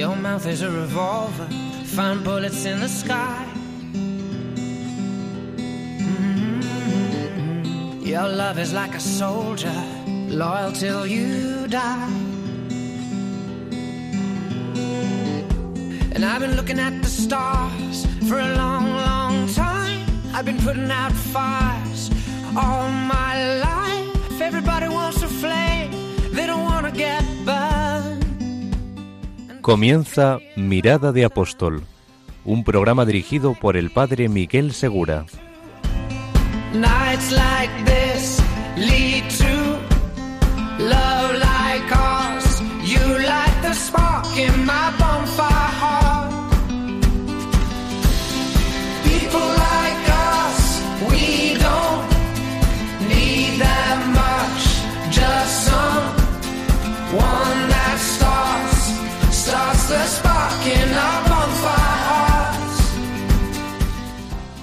Your mouth is a revolver, find bullets in the sky. Mm-hmm. Your love is like a soldier, loyal till you die. And I've been looking at the stars for a long, long time. I've been putting out fires all my life. Comienza Mirada de Apóstol, un programa dirigido por el padre Miguel Segura.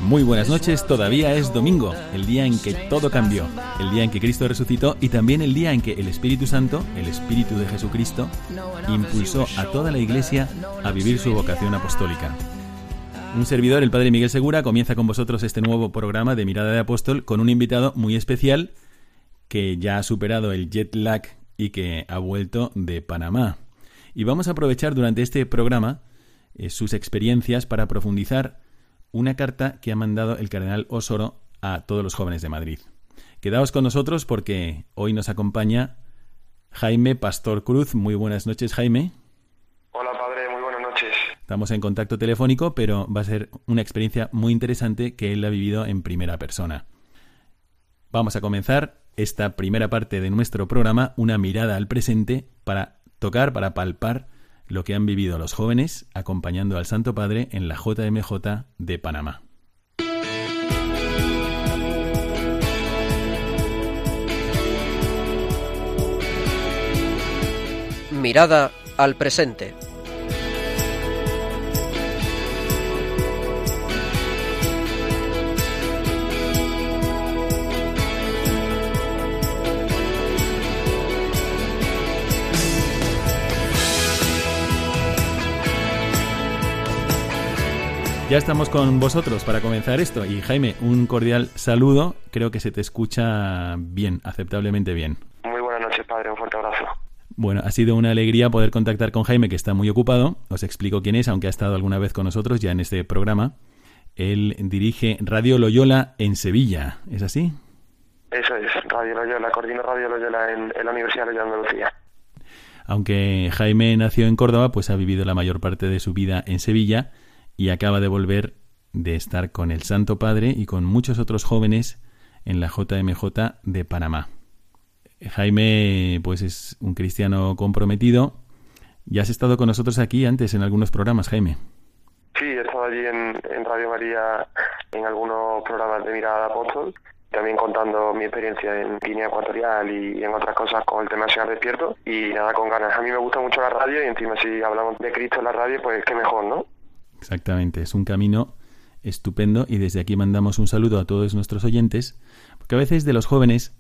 Muy buenas noches, todavía es domingo, el día en que todo cambió, el día en que Cristo resucitó y también el día en que el Espíritu Santo, el Espíritu de Jesucristo, impulsó a toda la Iglesia a vivir su vocación apostólica. Un servidor, el Padre Miguel Segura, comienza con vosotros este nuevo programa de Mirada de Apóstol con un invitado muy especial que ya ha superado el jet lag y que ha vuelto de Panamá. Y vamos a aprovechar durante este programa eh, sus experiencias para profundizar una carta que ha mandado el cardenal Osoro a todos los jóvenes de Madrid. Quedaos con nosotros porque hoy nos acompaña Jaime Pastor Cruz. Muy buenas noches, Jaime. Hola padre, muy buenas noches. Estamos en contacto telefónico, pero va a ser una experiencia muy interesante que él ha vivido en primera persona. Vamos a comenzar esta primera parte de nuestro programa, una mirada al presente para tocar, para palpar lo que han vivido los jóvenes acompañando al Santo Padre en la JMJ de Panamá. Mirada al presente. Ya estamos con vosotros para comenzar esto. Y Jaime, un cordial saludo. Creo que se te escucha bien, aceptablemente bien. Muy buenas noches padre, un fuerte abrazo. Bueno, ha sido una alegría poder contactar con Jaime, que está muy ocupado. Os explico quién es, aunque ha estado alguna vez con nosotros ya en este programa. Él dirige Radio Loyola en Sevilla. ¿Es así? Eso es, Radio Loyola, coordino Radio Loyola en, en la Universidad de Andalucía. Aunque Jaime nació en Córdoba, pues ha vivido la mayor parte de su vida en Sevilla y acaba de volver de estar con el Santo Padre y con muchos otros jóvenes en la JMJ de Panamá. Jaime, pues es un cristiano comprometido. Ya has estado con nosotros aquí antes en algunos programas, Jaime. Sí, he estado allí en, Radio María en algunos programas de Mirada Apóstol, también contando mi experiencia en Guinea Ecuatorial y, en otras cosas con el tema de Señor Despierto. Y nada, con ganas. A mí me gusta mucho la radio y encima si hablamos de Cristo en la radio, pues qué mejor, ¿no? Exactamente, es un camino estupendo y desde aquí mandamos un saludo a todos nuestros oyentes, porque a veces de los jóvenes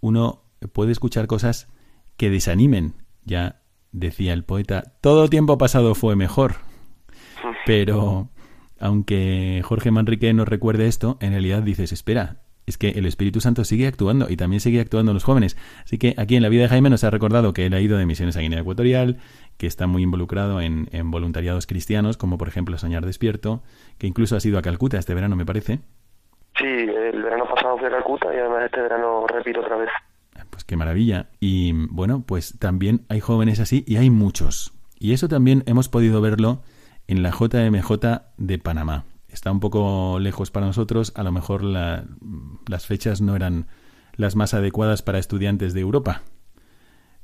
uno puede escuchar cosas que desanimen. Ya decía el poeta, todo tiempo pasado fue mejor. Pero aunque Jorge Manrique nos recuerde esto, en realidad dices, espera, es que el Espíritu Santo sigue actuando y también sigue actuando en los jóvenes. Así que aquí en la vida de Jaime nos ha recordado que él ha ido de misiones a Guinea Ecuatorial, que está muy involucrado en, en voluntariados cristianos, como por ejemplo Soñar Despierto, que incluso ha sido a Calcuta este verano, me parece. Sí, el verano pasado fui a Calcuta y además este verano repito otra vez. Pues qué maravilla. Y bueno, pues también hay jóvenes así y hay muchos. Y eso también hemos podido verlo en la JMJ de Panamá. Está un poco lejos para nosotros, a lo mejor la- las fechas no eran las más adecuadas para estudiantes de Europa.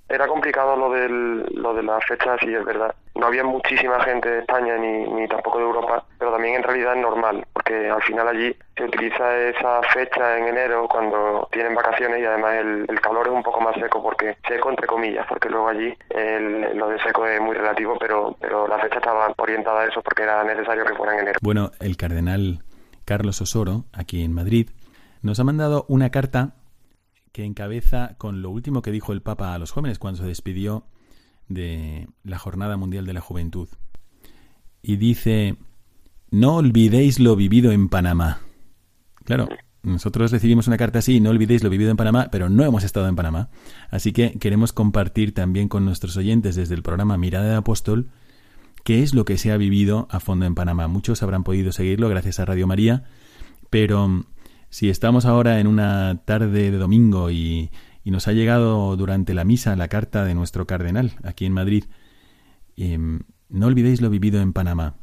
Era complicado lo, del, lo de las fechas, sí, es verdad. No había muchísima gente de España ni, ni tampoco de Europa, pero también en realidad es normal, porque al final allí se utiliza esa fecha en enero cuando tienen vacaciones y además el, el calor es un poco más seco, porque seco entre comillas, porque luego allí el- lo de seco es muy relativo, pero, pero la fecha estaba orientada a eso porque era necesario que fuera en enero. Bueno, el cardenal Carlos Osoro, aquí en Madrid, nos ha mandado una carta que encabeza con lo último que dijo el Papa a los jóvenes cuando se despidió de la Jornada Mundial de la Juventud. Y dice, no olvidéis lo vivido en Panamá. Claro, nosotros recibimos una carta así, no olvidéis lo vivido en Panamá, pero no hemos estado en Panamá. Así que queremos compartir también con nuestros oyentes desde el programa Mirada de Apóstol qué es lo que se ha vivido a fondo en Panamá. Muchos habrán podido seguirlo gracias a Radio María, pero si estamos ahora en una tarde de domingo y, nos ha llegado durante la misa la carta de nuestro cardenal aquí en Madrid, em, no olvidéis lo vivido en Panamá.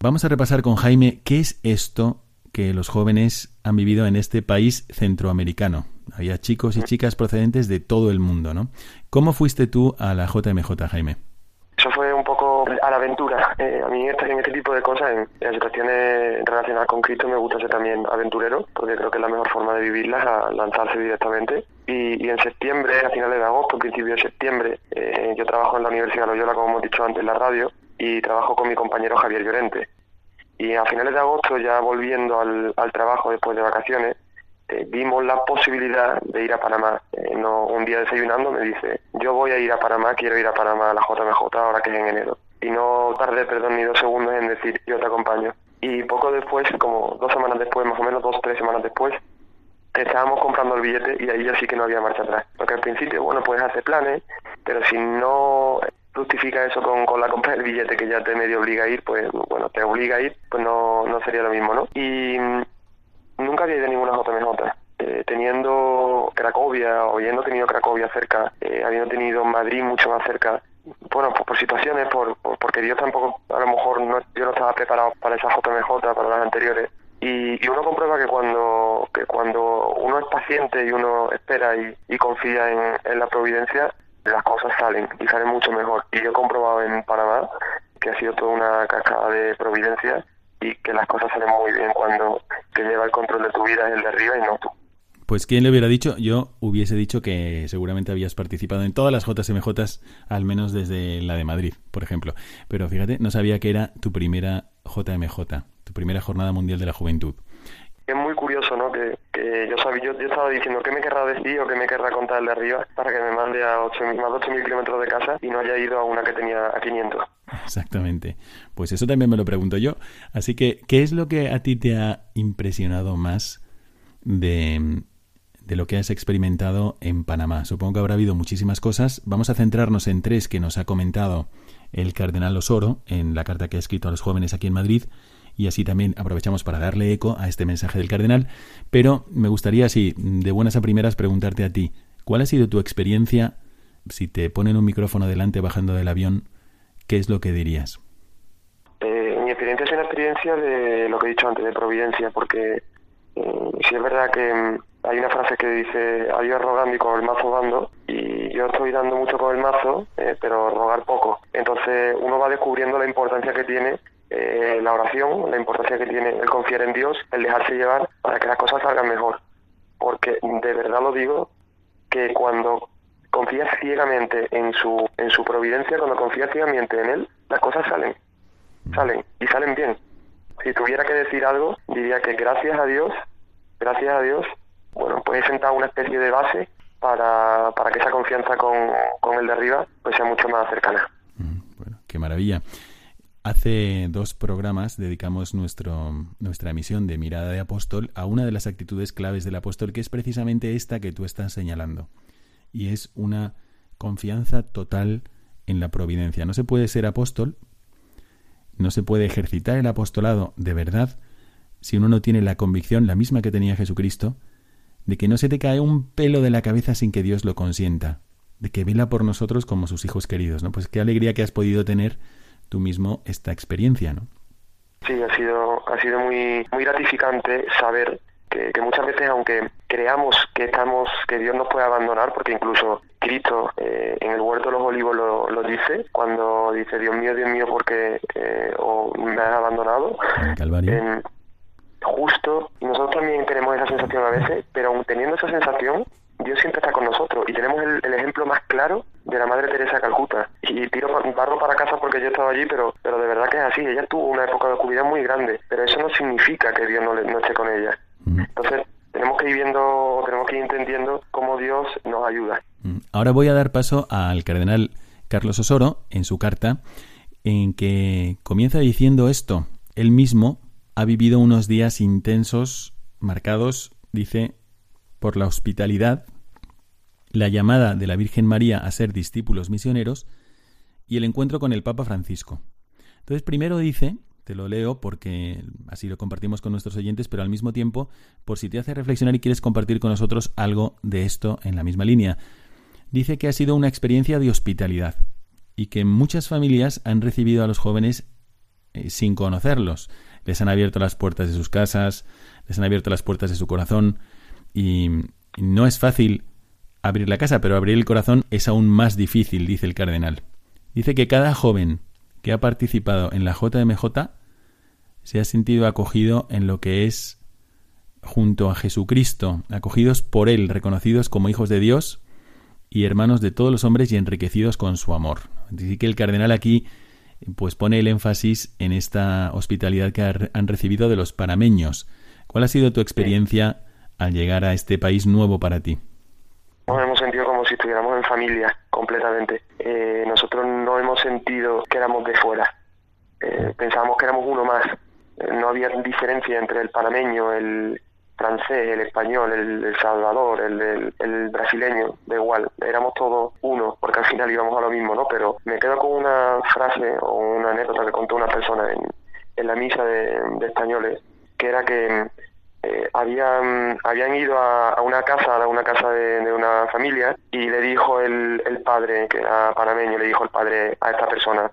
Vamos a repasar con Jaime qué es esto que los jóvenes han vivido en este país centroamericano. Había chicos y chicas procedentes de todo el mundo, ¿no? ¿Cómo fuiste tú a la JMJ, Jaime? Eso fue un a la aventura. Eh, a mí en este tipo de cosas, en, situaciones relacionadas con Cristo, me gusta ser también aventurero, porque creo que es la mejor forma de vivirlas, a lanzarse directamente. Y, en septiembre, a finales de agosto, principio de septiembre, eh, yo trabajo en la Universidad de Loyola, como hemos dicho antes, en la radio, y trabajo con mi compañero Javier Llorente. Y a finales de agosto, ya volviendo al, al trabajo después de vacaciones, eh, vimos la posibilidad de ir a Panamá. Eh, no, un día desayunando me dice, yo voy a ir a Panamá, quiero ir a Panamá a la JMJ ahora que es en enero. Y no tardé, perdón, ni dos segundos en decir, yo te acompaño. Y poco después, como dos semanas después, más o menos dos o tres semanas después, estábamos comprando el billete y ahí ya sí que no había marcha atrás. Porque al principio, bueno, puedes hacer planes, pero si no justifica eso con, con la compra del billete que ya te medio obliga a ir, pues bueno, te obliga a ir, pues no, no sería lo mismo, ¿no? Y Nunca había ido a ninguna JMJ. Eh, teniendo Cracovia, o habiendo tenido Cracovia cerca, eh, habiendo tenido Madrid mucho más cerca, bueno, pues por situaciones, por, porque Dios tampoco, a lo mejor no, yo no estaba preparado para esa JMJ, para las anteriores. Y, uno comprueba que cuando, que cuando uno es paciente y uno espera y, confía en, en, la providencia, las cosas salen y salen mucho mejor. Y yo he comprobado en Panamá que ha sido toda una cascada de providencia y que las cosas salen muy bien cuando que lleva el control de tu vida es el de arriba y no tú. Pues quién le hubiera dicho, yo hubiese dicho que seguramente habías participado en todas las JMJ, al menos desde la de Madrid, por ejemplo. Pero fíjate, no sabía que era tu primera JMJ, tu primera Jornada Mundial de la Juventud. Es muy curioso, ¿no? Que, yo, sabía, yo, estaba diciendo qué me querrá decir o qué me querrá contar el de arriba para que me mande a 8, más de 8.000 kilómetros de casa y no haya ido a una que tenía a 500. Exactamente. Pues eso también me lo pregunto yo. Así que, ¿qué es lo que a ti te ha impresionado más de, de lo que has experimentado en Panamá? Supongo que habrá habido muchísimas cosas. Vamos a centrarnos en tres que nos ha comentado el cardenal Osoro en la carta que ha escrito a los jóvenes aquí en Madrid y así también aprovechamos para darle eco a este mensaje del cardenal. Pero me gustaría, así, de buenas a primeras, preguntarte a ti, ¿cuál ha sido tu experiencia si te ponen un micrófono delante bajando del avión? ¿qué es lo que dirías? Eh, mi experiencia es una experiencia de lo que he dicho antes, de providencia, porque eh, si es verdad que mm, hay una frase que dice, adiós rogando y con el mazo dando, y yo estoy dando mucho con el mazo, eh, pero rogar poco. Entonces uno va descubriendo la importancia que tiene la oración, la importancia que tiene el confiar en Dios, el dejarse llevar para que las cosas salgan mejor. Porque de verdad lo digo, que cuando confías ciegamente en su, en su providencia, cuando confías ciegamente en él, las cosas salen, salen y salen bien. Si tuviera que decir algo, diría que gracias a Dios, gracias a Dios, bueno, pues he sentado una especie de base para, para que esa confianza con, con el de arriba pues sea mucho más cercana. Mm, bueno, qué maravilla. Hace dos programas dedicamos nuestro, nuestra misión de mirada de apóstol a una de las actitudes claves del apóstol, que es precisamente esta que tú estás señalando y es una confianza total en la providencia. No se puede ser apóstol, no se puede ejercitar el apostolado de verdad si uno no tiene la convicción, la misma que tenía Jesucristo, de que no se te cae un pelo de la cabeza sin que Dios lo consienta, de que vela por nosotros como sus hijos queridos, ¿no? Pues qué alegría que has podido tener tú mismo esta experiencia, ¿no? Sí, ha sido, ha sido muy, muy gratificante saber que, muchas veces aunque creamos que estamos que Dios nos puede abandonar porque incluso Cristo eh, en el huerto de los olivos lo, dice cuando dice Dios mío Dios mío porque eh, me has abandonado Calvario. Justo y nosotros también tenemos esa sensación a veces pero aun teniendo esa sensación Dios siempre está con nosotros y tenemos el, ejemplo más claro de la Madre Teresa de Calcuta. Y tiro barro para casa porque yo estaba allí, pero, pero de verdad que es así. Ella tuvo una época de oscuridad muy grande, pero eso no significa que Dios no, no esté con ella. Entonces, tenemos que ir viendo, tenemos que ir entendiendo cómo Dios nos ayuda. Ahora voy a dar paso al cardenal Carlos Osoro en su carta, en que comienza diciendo esto. Él mismo ha vivido unos días intensos, marcados, dice, por la hospitalidad, la llamada de la Virgen María a ser discípulos misioneros y el encuentro con el Papa Francisco. Entonces, primero dice, te lo leo porque así lo compartimos con nuestros oyentes, pero al mismo tiempo, por si te hace reflexionar y quieres compartir con nosotros algo de esto en la misma línea. Dice que ha sido una experiencia de hospitalidad y que muchas familias han recibido a los jóvenes eh, sin conocerlos. Les han abierto las puertas de sus casas, les han abierto las puertas de su corazón y no es fácil abrir la casa, pero abrir el corazón es aún más difícil, dice el cardenal. Dice que cada joven que ha participado en la JMJ se ha sentido acogido en lo que es junto a Jesucristo, acogidos por Él, reconocidos como hijos de Dios y hermanos de todos los hombres y enriquecidos con su amor. Así que el cardenal aquí pues pone el énfasis en esta hospitalidad que han recibido de los parameños. ¿Cuál ha sido tu experiencia al llegar a este país nuevo para ti? Nos hemos sentido como si estuviéramos en familia completamente. Eh, nosotros no hemos sentido que éramos de fuera. Eh, pensábamos que éramos uno más. Eh, no había diferencia entre el panameño, el francés, el español, el, salvador, el, el, brasileño, da igual. Éramos todos uno, porque al final íbamos a lo mismo, ¿no? Pero me quedo con una frase o una anécdota que contó una persona en, en la misa de, de españoles, que era que eh, habían, habían ido a, una casa, a una casa de, una familia, y le dijo el, el padre, que era panameño, le dijo el padre a esta persona,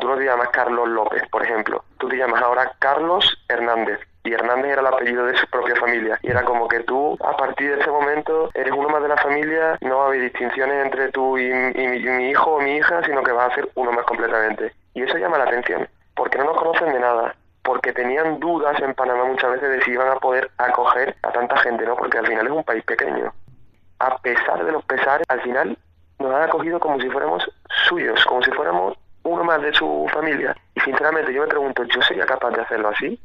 tú no te llamas Carlos López, por ejemplo, tú te llamas ahora Carlos Hernández. Y Hernández era el apellido de su propia familia. Y era como que tú, a partir de ese momento, eres uno más de la familia, no va distinciones entre tú y, y mi hijo o mi hija, sino que vas a ser uno más completamente. Y eso llama la atención, porque no nos conocen de nada porque tenían dudas en Panamá muchas veces de si iban a poder acoger a tanta gente, ¿no? Porque al final es un país pequeño. A pesar de los pesares, al final nos han acogido como si fuéramos suyos, como si fuéramos uno más de su familia. Y sinceramente yo me pregunto, ¿yo sería capaz de hacerlo así?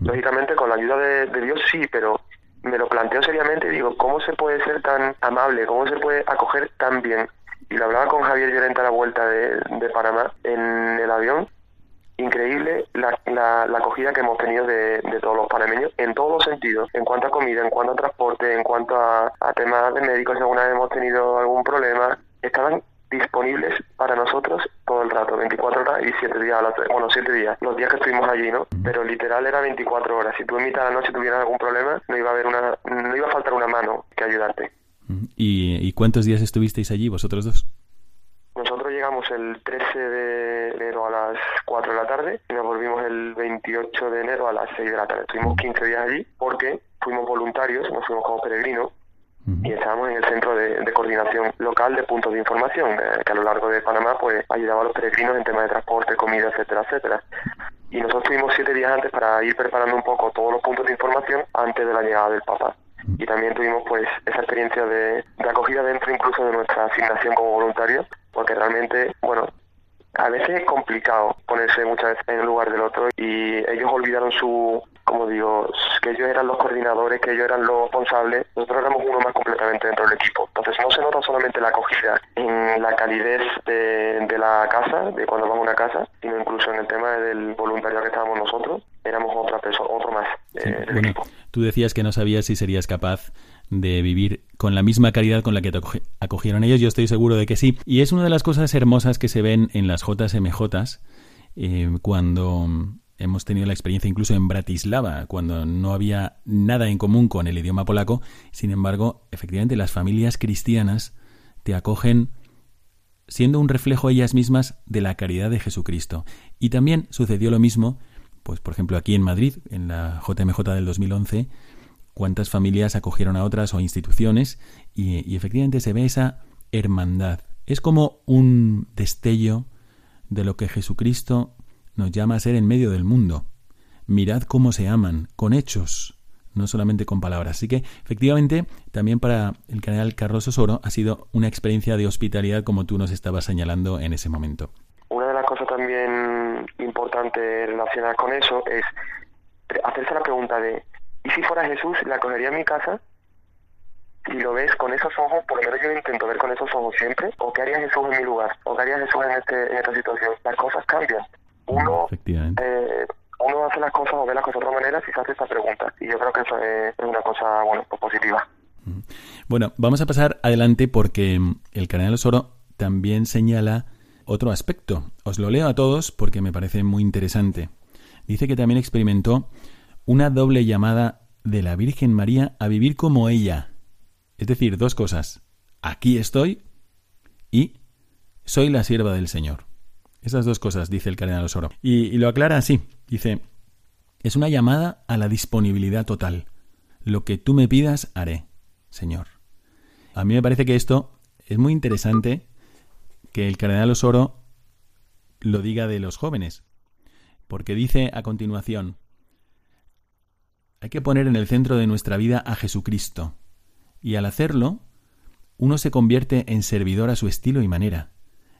Lógicamente con la ayuda de, Dios sí, pero me lo planteo seriamente y digo, ¿cómo se puede ser tan amable? ¿Cómo se puede acoger tan bien? Y lo hablaba con Javier Llorente a la vuelta de, de Panamá en el avión increíble la, la, acogida que hemos tenido de, todos los panameños en todos los sentidos, en cuanto a comida, en cuanto a transporte, en cuanto a, temas de médicos, si alguna vez hemos tenido algún problema, estaban disponibles para nosotros todo el rato, 24 horas y 7 días, bueno, 7 días, los días que estuvimos allí, ¿no? Pero literal era 24 horas. Si tú en mitad de la noche tuvieras algún problema, no iba a haber una, no iba a faltar una mano que ayudarte. ¿Y, y cuántos días estuvisteis allí vosotros dos? Nosotros llegamos el 13 de enero a las 4 de la tarde y nos volvimos el 28 de enero a las 6 de la tarde. Estuvimos 15 días allí porque fuimos voluntarios, nos fuimos como peregrinos y estábamos en el centro de, coordinación local de puntos de información, eh, que a lo largo de Panamá pues ayudaba a los peregrinos en temas de transporte, comida, etcétera, etcétera. Y nosotros tuvimos siete días antes para ir preparando un poco todos los puntos de información antes de la llegada del Papa. Y también tuvimos pues esa experiencia de, de, acogida dentro incluso de nuestra asignación como voluntarios porque realmente bueno a veces es complicado ponerse muchas veces en el lugar del otro y ellos olvidaron su como digo, que ellos eran los coordinadores, que ellos eran los responsables, nosotros éramos uno más completamente dentro del equipo. Entonces no se nota solamente la acogida en la calidez de, de la casa, de cuando vamos a una casa, sino incluso en el tema del voluntariado que estábamos nosotros, éramos otra persona, otro más eh, equipo. Tú decías que no sabías si serías capaz de vivir con la misma caridad con la que te acogieron ellos. Yo estoy seguro de que sí. Y es una de las cosas hermosas que se ven en las JMJs eh, cuando hemos tenido la experiencia incluso en Bratislava, cuando no había nada en común con el idioma polaco. Sin embargo, efectivamente, las familias cristianas te acogen siendo un reflejo ellas mismas de la caridad de Jesucristo. Y también sucedió lo mismo, pues por ejemplo aquí en Madrid, en la JMJ del 2011, cuántas familias acogieron a otras o instituciones y, y efectivamente se ve esa hermandad. Es como un destello de lo que Jesucristo nos llama a ser en medio del mundo. Mirad cómo se aman, con hechos, no solamente con palabras. Así que, efectivamente, también para el canal Carlos Osoro ha sido una experiencia de hospitalidad como tú nos estabas señalando en ese momento. Una de las cosas también importantes relacionadas con eso es hacerse la pregunta de, ¿y si fuera Jesús, la acogería en mi casa? si lo ves con esos ojos, por lo menos yo intento ver con esos ojos siempre, o qué haría Jesús en mi lugar, o qué haría Jesús en, este, en esta situación. Las cosas cambian. Uno, eh, uno hace las cosas o ve las cosas de otra manera si se hace esta pregunta. Y yo creo que eso es, una cosa, bueno, pues positiva. Bueno, vamos a pasar adelante porque el cardenal Osoro también señala otro aspecto. Os lo leo a todos porque me parece muy interesante. Dice que también experimentó una doble llamada de la Virgen María a vivir como ella. Es decir, dos cosas. Aquí estoy y soy la sierva del Señor. Esas dos cosas, dice el cardenal Osoro. Y, lo aclara así. Dice, es una llamada a la disponibilidad total. Lo que tú me pidas, haré, Señor. A mí me parece que esto es muy interesante que el cardenal Osoro lo diga de los jóvenes, porque dice a continuación, hay que poner en el centro de nuestra vida a Jesucristo, y al hacerlo, uno se convierte en servidor a su estilo y manera,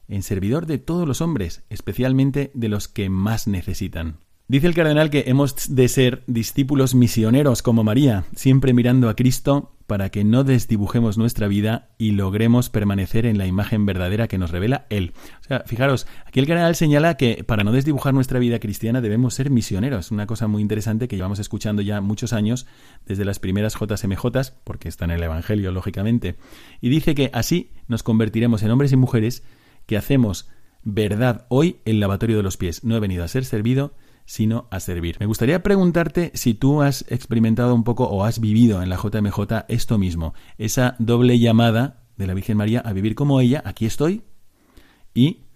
en servidor de todos los hombres, especialmente de los que más necesitan. Dice el cardenal que hemos de ser discípulos misioneros como María, siempre mirando a Cristo para que no desdibujemos nuestra vida y logremos permanecer en la imagen verdadera que nos revela Él. O sea, fijaros, aquí el canal señala que para no desdibujar nuestra vida cristiana debemos ser misioneros, una cosa muy interesante que llevamos escuchando ya muchos años desde las primeras JMJ, porque está en el Evangelio, lógicamente, y dice que así nos convertiremos en hombres y mujeres que hacemos verdad hoy el lavatorio de los pies. No he venido a ser servido, sino a servir. Me gustaría preguntarte si tú has experimentado un poco o has vivido en la JMJ esto mismo, esa doble llamada de la Virgen María a vivir como ella, aquí estoy, y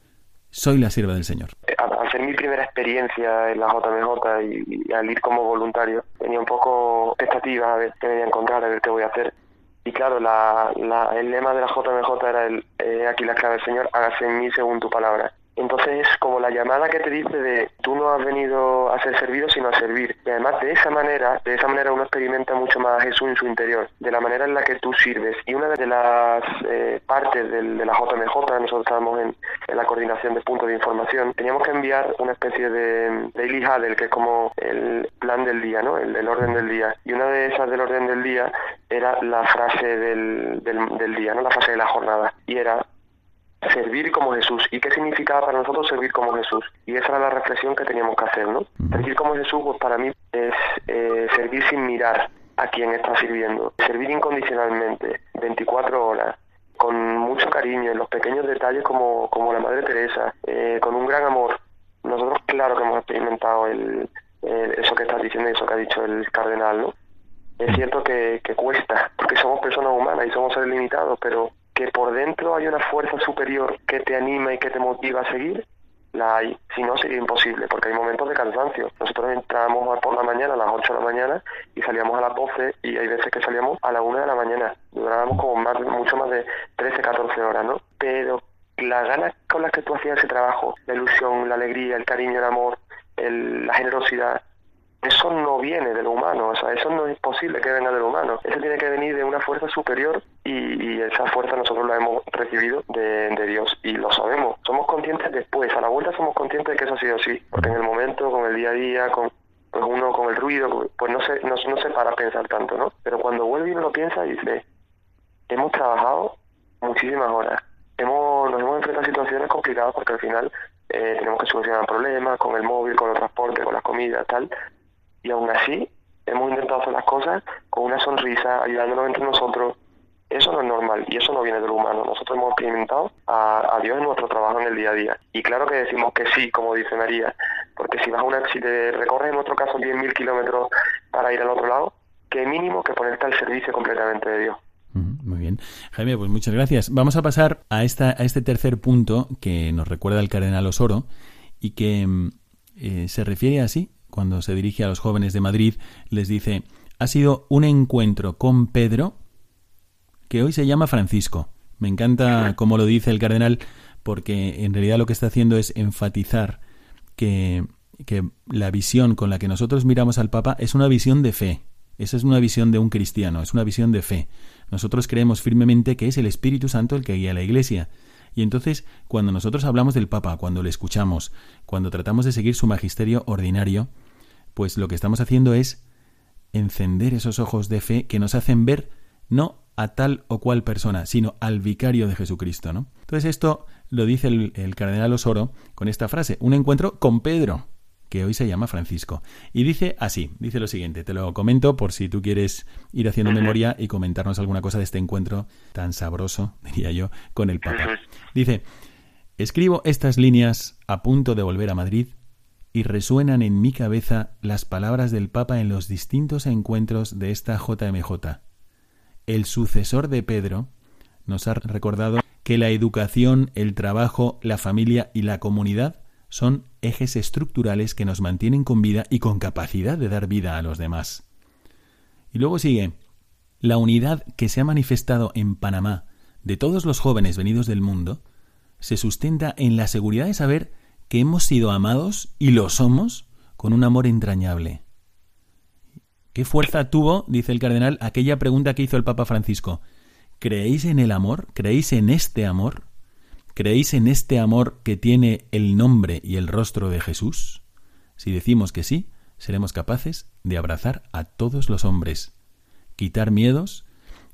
soy la sierva del Señor. Eh, al ser mi primera experiencia en la JMJ y, al ir como voluntario, tenía un poco expectativa a ver qué voy a encontrar, a ver qué voy a hacer. Y claro, el lema de la JMJ era el, eh, aquí la clave Señor, hágase en mí según tu palabra. Entonces es como la llamada que te dice de tú no has venido a ser servido sino a servir. Y además de esa manera, de esa manera uno experimenta mucho más a Jesús en su interior, de la manera en la que tú sirves. Y una de las eh, partes de la JMJ, nosotros estábamos en, la coordinación de puntos de información, teníamos que enviar una especie de daily huddle, que es como el plan del día, ¿no? El, orden del día. Y una de esas del orden del día era la frase del, del, del día, ¿no? La frase de la jornada. Y era servir como Jesús. ¿Y qué significaba para nosotros servir como Jesús? Y esa era la reflexión que teníamos que hacer, ¿no? Servir como Jesús, pues para mí es eh, servir sin mirar a quien está sirviendo. Servir incondicionalmente, 24 horas, con mucho cariño, en los pequeños detalles como, como la Madre Teresa, eh, con un gran amor. Nosotros, claro que hemos experimentado el, eso que estás diciendo y eso que ha dicho el cardenal, ¿no? Es cierto que, que cuesta, porque somos personas humanas y somos seres limitados, pero que por dentro hay una fuerza superior que te anima y que te motiva a seguir, la hay. Si no, sería imposible, porque hay momentos de cansancio. Nosotros entramos por la mañana, a las 8 de la mañana, y salíamos a las 12, y hay veces que salíamos a la 1 de la mañana. Durábamos como más, mucho más de 13, 14 horas, ¿no? Pero las ganas con las que tú hacías ese trabajo, la ilusión, la alegría, el cariño, el amor, la generosidad, eso no viene de lo humano, o sea, eso no es posible que venga de lo humano, eso tiene que venir de una fuerza superior y, esa fuerza nosotros la hemos recibido de, Dios y lo sabemos, somos conscientes después, a la vuelta somos conscientes de que eso ha sido así, porque en el momento, con el día a día, con pues uno con el ruido, pues no se, no, se para pensar tanto, ¿no? Pero cuando vuelve y uno lo piensa, dice, hemos trabajado muchísimas horas, hemos, nos hemos enfrentado a situaciones complicadas porque al final eh, tenemos que solucionar problemas con el móvil, con el transporte, con las comidas, tal, y aún así hemos intentado hacer las cosas con una sonrisa, ayudándonos entre nosotros. Eso no es normal y eso no viene del humano. Nosotros hemos experimentado a, Dios en nuestro trabajo en el día a día. Y claro que decimos que sí, como dice María, porque si vas a una, si te recorres en nuestro caso 10.000 kilómetros para ir al otro lado, qué mínimo que ponerte al servicio completamente de Dios. Muy bien. Jaime, pues muchas gracias. Vamos a pasar a, esta, a este tercer punto que nos recuerda el cardenal Osoro y que mm, eh, se refiere así cuando se dirige a los jóvenes de Madrid, les dice, ha sido un encuentro con Pedro que hoy se llama Francisco. Me encanta cómo lo dice el cardenal, porque en realidad lo que está haciendo es enfatizar que, que la visión con la que nosotros miramos al Papa es una visión de fe. Esa es una visión de un cristiano, es una visión de fe. Nosotros creemos firmemente que es el Espíritu Santo el que guía a la Iglesia. Y entonces, cuando nosotros hablamos del Papa, cuando le escuchamos, cuando tratamos de seguir su magisterio ordinario, pues lo que estamos haciendo es encender esos ojos de fe que nos hacen ver no a tal o cual persona, sino al vicario de Jesucristo, ¿no? Entonces esto lo dice el, el cardenal Osoro con esta frase, un encuentro con Pedro, que hoy se llama Francisco. Y dice así, dice lo siguiente, te lo comento por si tú quieres ir haciendo memoria y comentarnos alguna cosa de este encuentro tan sabroso, diría yo, con el Papa. Dice, escribo estas líneas a punto de volver a Madrid y resuenan en mi cabeza las palabras del Papa en los distintos encuentros de esta JMJ. El sucesor de Pedro nos ha recordado que la educación, el trabajo, la familia y la comunidad son ejes estructurales que nos mantienen con vida y con capacidad de dar vida a los demás. Y luego sigue, la unidad que se ha manifestado en Panamá de todos los jóvenes venidos del mundo se sustenta en la seguridad de saber que hemos sido amados y lo somos con un amor entrañable. ¿Qué fuerza tuvo, dice el cardenal, aquella pregunta que hizo el Papa Francisco? ¿Creéis en el amor? ¿Creéis en este amor? ¿Creéis en este amor que tiene el nombre y el rostro de Jesús? Si decimos que sí, seremos capaces de abrazar a todos los hombres, quitar miedos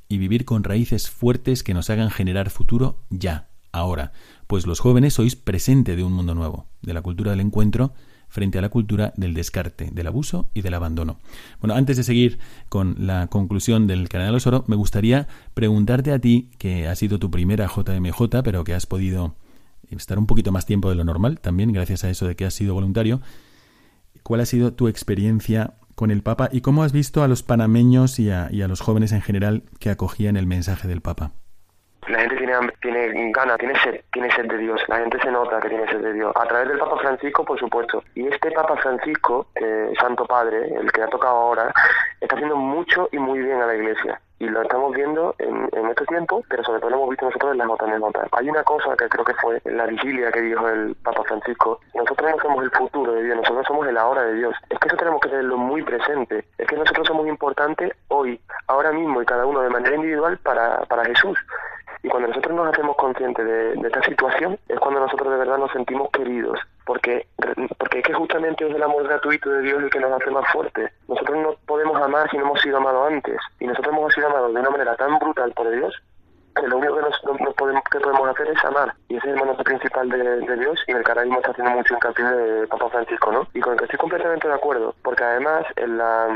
y vivir con raíces fuertes que nos hagan generar futuro ya, ahora, pues los jóvenes sois presente de un mundo nuevo, de la cultura del encuentro frente a la cultura del descarte, del abuso y del abandono. Bueno, antes de seguir con la conclusión del Canal Osoro, me gustaría preguntarte a ti, que ha sido tu primera JMJ, pero que has podido estar un poquito más tiempo de lo normal, también gracias a eso de que has sido voluntario, ¿cuál ha sido tu experiencia con el Papa y cómo has visto a los panameños y a, y a los jóvenes en general que acogían el mensaje del Papa? La gente tiene, tiene ganas, tiene sed, tiene sed de Dios. La gente se nota que tiene sed de Dios. A través del Papa Francisco, por supuesto. Y este Papa Francisco, eh, Santo Padre, el que ha tocado ahora, está haciendo mucho y muy bien a la Iglesia y lo estamos viendo en, en este tiempo, pero sobre todo lo hemos visto nosotros en las JMJ. Hay una cosa que creo que fue la vigilia que dijo el Papa Francisco, nosotros no somos el futuro de Dios, nosotros somos el ahora de Dios. Es que eso tenemos que tenerlo muy presente, es que nosotros somos importantes hoy, ahora mismo y cada uno de manera individual para, para Jesús. Y cuando nosotros nos hacemos conscientes de, esta situación, es cuando nosotros de verdad nos sentimos queridos, porque, porque es que justamente es el amor gratuito de Dios el que nos hace más fuertes. Nosotros no podemos amar si no hemos sido amados antes, y nosotros hemos sido amados de una manera tan brutal por Dios, que lo único que, nos, no, podemos, que podemos hacer es amar. Y ese es el mandato principal de, de, Dios y en el que ahora mismo está haciendo mucho hincapié de Papa Francisco, ¿no? Y con el que estoy completamente de acuerdo, porque además en la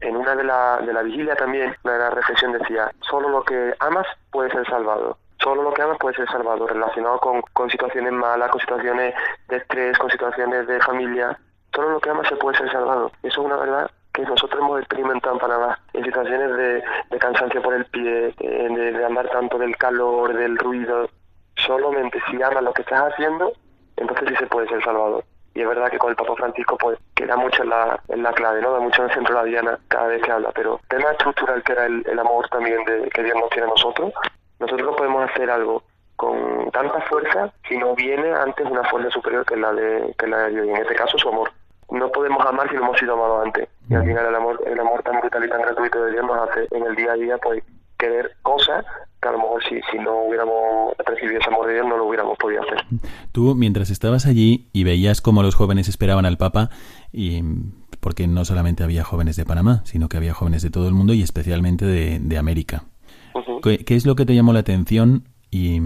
en una de la, de la vigilia también, una de la reflexión decía, solo lo que amas puede ser salvado. Solo lo que amas puede ser salvado, relacionado con, con situaciones malas, con situaciones de estrés, con situaciones de familia. Solo lo que amas se puede ser salvado. Eso es una verdad que nosotros hemos experimentado en Panamá, en situaciones de, de cansancio por el pie, de, de andar tanto del calor, del ruido. Solamente si amas lo que estás haciendo, entonces sí se puede ser salvado y es verdad que con el Papa Francisco pues queda mucho en la, en la clave, ¿no? Da mucho en el centro de la diana cada vez que habla, pero tema estructural que era el, el amor también de, que Dios nos tiene a nosotros, nosotros no podemos hacer algo con tanta fuerza si no viene antes una fuerza superior que la de, que la de Dios, y en este caso su amor. No podemos amar si no hemos sido amados antes. Y al final el amor, el amor tan brutal y tan gratuito de Dios nos hace en el día a día pues querer cosas que a lo mejor si, si no hubiéramos recibido ese amor de Dios no lo hubiéramos podido hacer. Tú, mientras estabas allí y veías cómo los jóvenes esperaban al Papa, y porque no solamente había jóvenes de Panamá, sino que había jóvenes de todo el mundo y especialmente de, de América. Uh -huh. ¿Qué, ¿Qué, es lo que te llamó la atención y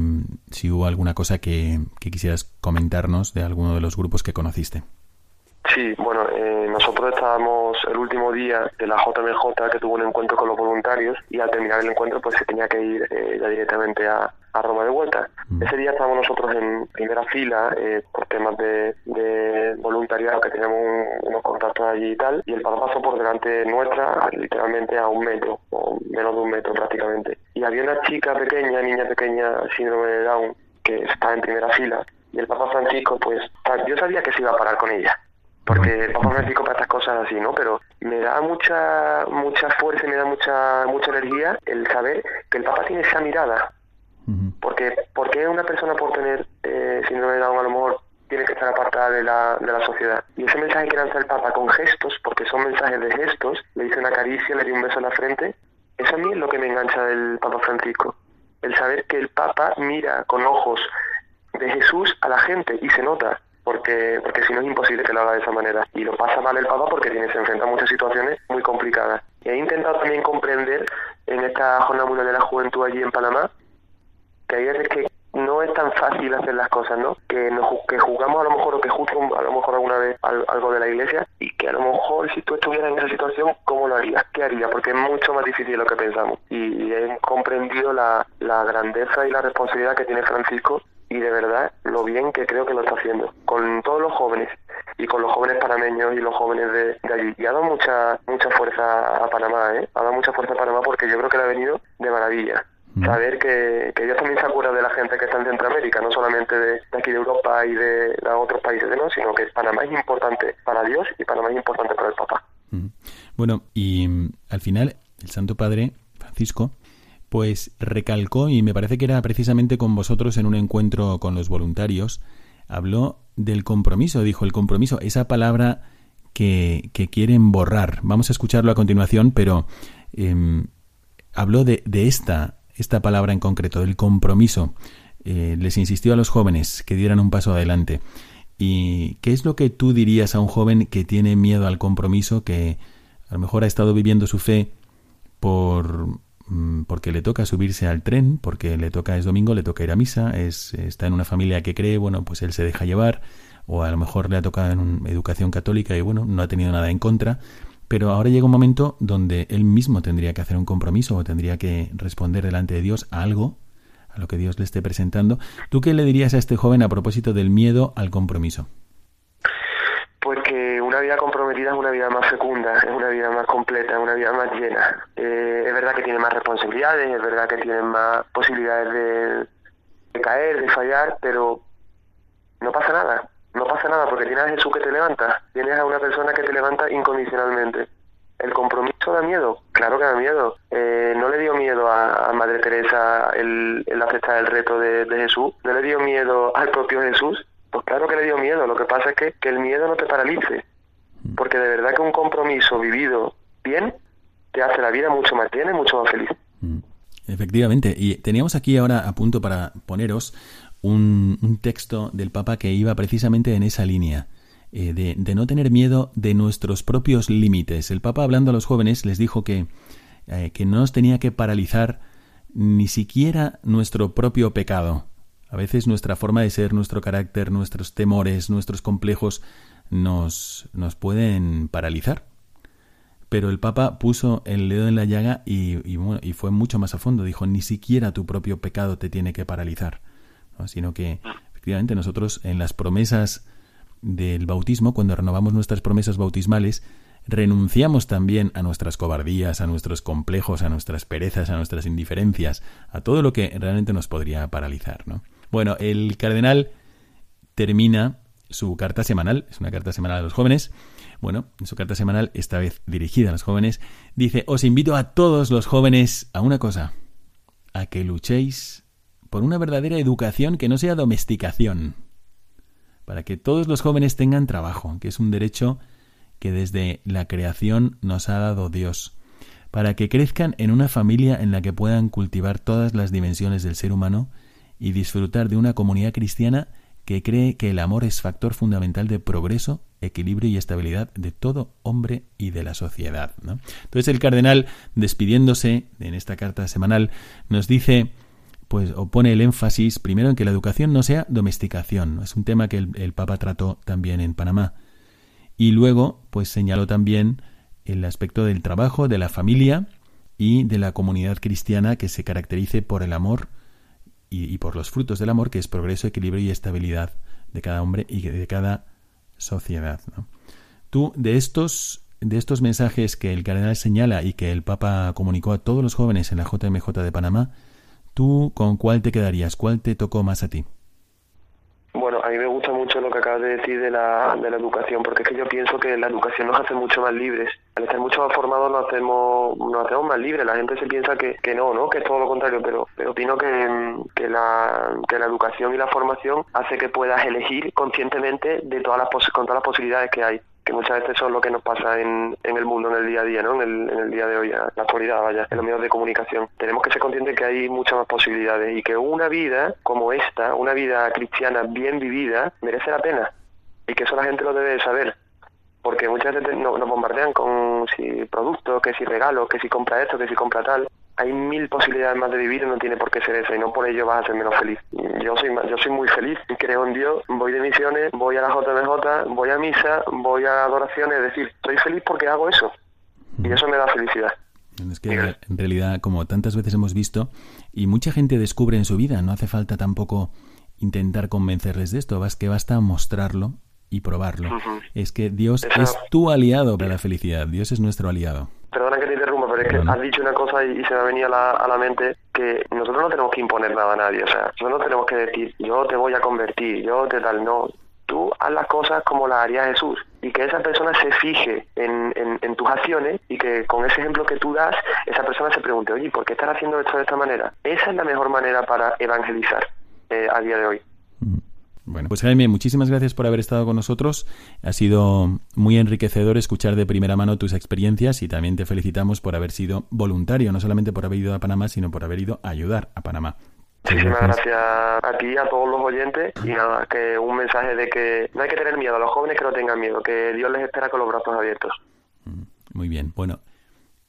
si hubo alguna cosa que, que quisieras comentarnos de alguno de los grupos que conociste? Sí, bueno, eh, nosotros estábamos el último día de la JMJ que tuvo un encuentro con los voluntarios y al terminar el encuentro pues se tenía que ir eh, ya directamente a, a, Roma de vuelta. Mm. Ese día estábamos nosotros en primera fila eh, por temas de, de, voluntariado que teníamos un, unos contactos allí y tal y el pasó por delante nuestra literalmente a un metro o menos de un metro prácticamente. Y había una chica pequeña, niña pequeña, síndrome de Down, que está en primera fila y el Papa Francisco pues yo sabía que se iba a parar con ella porque Papa Francisco para estas cosas así, ¿no? Pero me da mucha mucha fuerza y me da mucha mucha energía el saber que el Papa tiene esa mirada. Porque porque una persona por tener eh, síndrome de Down a lo mejor tiene que estar apartada de la, de la sociedad. Y ese mensaje que lanza el Papa con gestos, porque son mensajes de gestos, le dice una caricia, le dio un beso en la frente, eso a mí es lo que me engancha del Papa Francisco. El saber que el Papa mira con ojos de Jesús a la gente y se nota porque porque si no es imposible que lo haga de esa manera y lo pasa mal el Papa porque tiene se enfrenta a muchas situaciones muy complicadas y he intentado también comprender en esta Jornada Mundial de la Juventud allí en Panamá, que hay veces que no es tan fácil hacer las cosas, ¿no? Que, nos, que jugamos a lo mejor o que justo a lo mejor alguna vez algo de la iglesia y que a lo mejor si tú estuvieras en esa situación, ¿cómo lo harías? ¿Qué harías? Porque es mucho más difícil de lo que pensamos. Y, he comprendido la, la grandeza y la responsabilidad que tiene Francisco y de verdad lo bien que creo que lo está haciendo con todos los jóvenes y con los jóvenes panameños y los jóvenes de, allí. Y ha dado mucha mucha fuerza a Panamá, ¿eh? Ha dado mucha fuerza a Panamá porque yo creo que le ha venido de maravilla. Mm. Saber que, que Dios también se acuerda de la gente que está en Centroamérica, no solamente de, aquí de Europa y de, otros países, ¿no? sino que Panamá es importante para Dios y Panamá es importante para el Papa. Mm. Bueno, y mm, al final el Santo Padre Francisco pues recalcó, y me parece que era precisamente con vosotros en un encuentro con los voluntarios, habló del compromiso, dijo el compromiso, esa palabra que, que quieren borrar. Vamos a escucharlo a continuación, pero em, habló de, esta, esta palabra en concreto, del compromiso. Eh, les insistió a los jóvenes que dieran un paso adelante. ¿Y qué es lo que tú dirías a un joven que tiene miedo al compromiso, que a lo mejor ha estado viviendo su fe por porque le toca subirse al tren, porque le toca es domingo, le toca ir a misa, es, está en una familia que cree, bueno, pues él se deja llevar, o a lo mejor le ha tocado en educación católica y bueno, no ha tenido nada en contra, pero ahora llega un momento donde él mismo tendría que hacer un compromiso o tendría que responder delante de Dios a algo, a lo que Dios le esté presentando. ¿Tú qué le dirías a este joven a propósito del miedo al compromiso? Vida comprometida es una vida más fecunda, es una vida más completa, es una vida más llena. Eh, es verdad que tiene más responsabilidades, es verdad que tiene más posibilidades de, caer, de fallar, pero no pasa nada. No pasa nada porque tienes a Jesús que te levanta, tienes a una persona que te levanta incondicionalmente. ¿El compromiso da miedo? Claro que da miedo. Eh, no le dio miedo a, Madre Teresa el, aceptar el reto de Jesús, no le dio miedo al propio Jesús pues claro que le dio miedo, lo que pasa es que, que el miedo no te paralice. Porque de verdad que un compromiso vivido bien te hace la vida mucho más llena y mucho más feliz. Efectivamente, y teníamos aquí ahora a punto para poneros un, un texto del Papa que iba precisamente en esa línea. Eh, de, de, no tener miedo de nuestros propios límites. El Papa, hablando a los jóvenes, les dijo que, eh, que no nos tenía que paralizar ni siquiera nuestro propio pecado. A veces nuestra forma de ser, nuestro carácter, nuestros temores, nuestros complejos nos, nos pueden paralizar. Pero el Papa puso el dedo en la llaga y, y, fue mucho más a fondo. Dijo, ni siquiera tu propio pecado te tiene que paralizar, sino que efectivamente nosotros en las promesas del bautismo, cuando renovamos nuestras promesas bautismales, renunciamos también a nuestras cobardías, a nuestros complejos, a nuestras perezas, a nuestras indiferencias, a todo lo que realmente nos podría paralizar. ¿no? Bueno, el cardenal termina su carta semanal, es una carta semanal a los jóvenes. Bueno, en su carta semanal, esta vez dirigida a los jóvenes, dice, os invito a todos los jóvenes a una cosa, a que luchéis por una verdadera educación que no sea domesticación, para que todos los jóvenes tengan trabajo, que es un derecho que desde la creación nos ha dado Dios, para que crezcan en una familia en la que puedan cultivar todas las dimensiones del ser humano y disfrutar de una comunidad cristiana que cree que el amor es factor fundamental de progreso, equilibrio y estabilidad de todo hombre y de la sociedad. Entonces el cardenal, despidiéndose en esta carta semanal, nos dice, pues, o pone el énfasis primero en que la educación no sea domesticación. Es un tema que el, el Papa trató también en Panamá. Y luego, pues señaló también el aspecto del trabajo, de la familia y de la comunidad cristiana que se caracterice por el amor, y, por los frutos del amor, que es progreso, equilibrio y estabilidad de cada hombre y de cada sociedad. Tú, de estos, de estos mensajes que el cardenal señala y que el Papa comunicó a todos los jóvenes en la JMJ de Panamá, ¿tú con cuál te quedarías? ¿Cuál te tocó más a ti? Bueno, a mí me gusta mucho lo que acabas de decir de la, de la educación, porque es que yo pienso que la educación nos hace mucho más libres. Al estar mucho más formados nos hacemos, nos hacemos más libres. La gente se piensa que, que no, ¿no? Que es todo lo contrario, pero, pero opino que, que, la, que la educación y la formación hace que puedas elegir conscientemente de todas las con todas las posibilidades que hay que muchas veces son lo que nos pasa en, en el mundo, en el día a día, ¿no? En el, en el día de hoy, en la actualidad, vaya, en los medios de comunicación. Tenemos que ser conscientes que hay muchas más posibilidades y que una vida como esta, una vida cristiana bien vivida, merece la pena y que eso la gente lo debe de saber. Porque muchas veces nos bombardean con si productos, que si regalos, que si compra esto, que si compra tal. Hay mil posibilidades más de vivir y no tiene por qué ser eso y no por ello vas a ser menos feliz. Yo soy yo soy muy feliz, creo en Dios, voy de misiones, voy a la JMJ, voy a misa, voy a adoraciones, es decir, estoy feliz porque hago eso y eso me da felicidad. Es que en realidad, como tantas veces hemos visto, y mucha gente descubre en su vida, no hace falta tampoco intentar convencerles de esto, es que basta mostrarlo y probarlo. Es que Dios es tu aliado para la felicidad, Dios es nuestro aliado. Perdona que te has dicho una cosa y, se me ha venido a la, a la, mente que nosotros no tenemos que imponer nada a nadie, o sea, nosotros no tenemos que decir, yo te voy a convertir, yo te tal, no, tú haz las cosas como las haría Jesús y que esa persona se fije en, en, tus acciones y que con ese ejemplo que tú das, esa persona se pregunte, oye, ¿por qué estás haciendo esto de esta manera? Esa es la mejor manera para evangelizar eh, a día de hoy. Mm. Bueno, pues Jaime, muchísimas gracias por haber estado con nosotros. Ha sido muy enriquecedor escuchar de primera mano tus experiencias y también te felicitamos por haber sido voluntario, no solamente por haber ido a Panamá, sino por haber ido a ayudar a Panamá. Muchísimas gracias a ti, a todos los oyentes y nada, que un mensaje de que no hay que tener miedo, a los jóvenes que no tengan miedo, que Dios les espera con los brazos abiertos. Muy bien, bueno,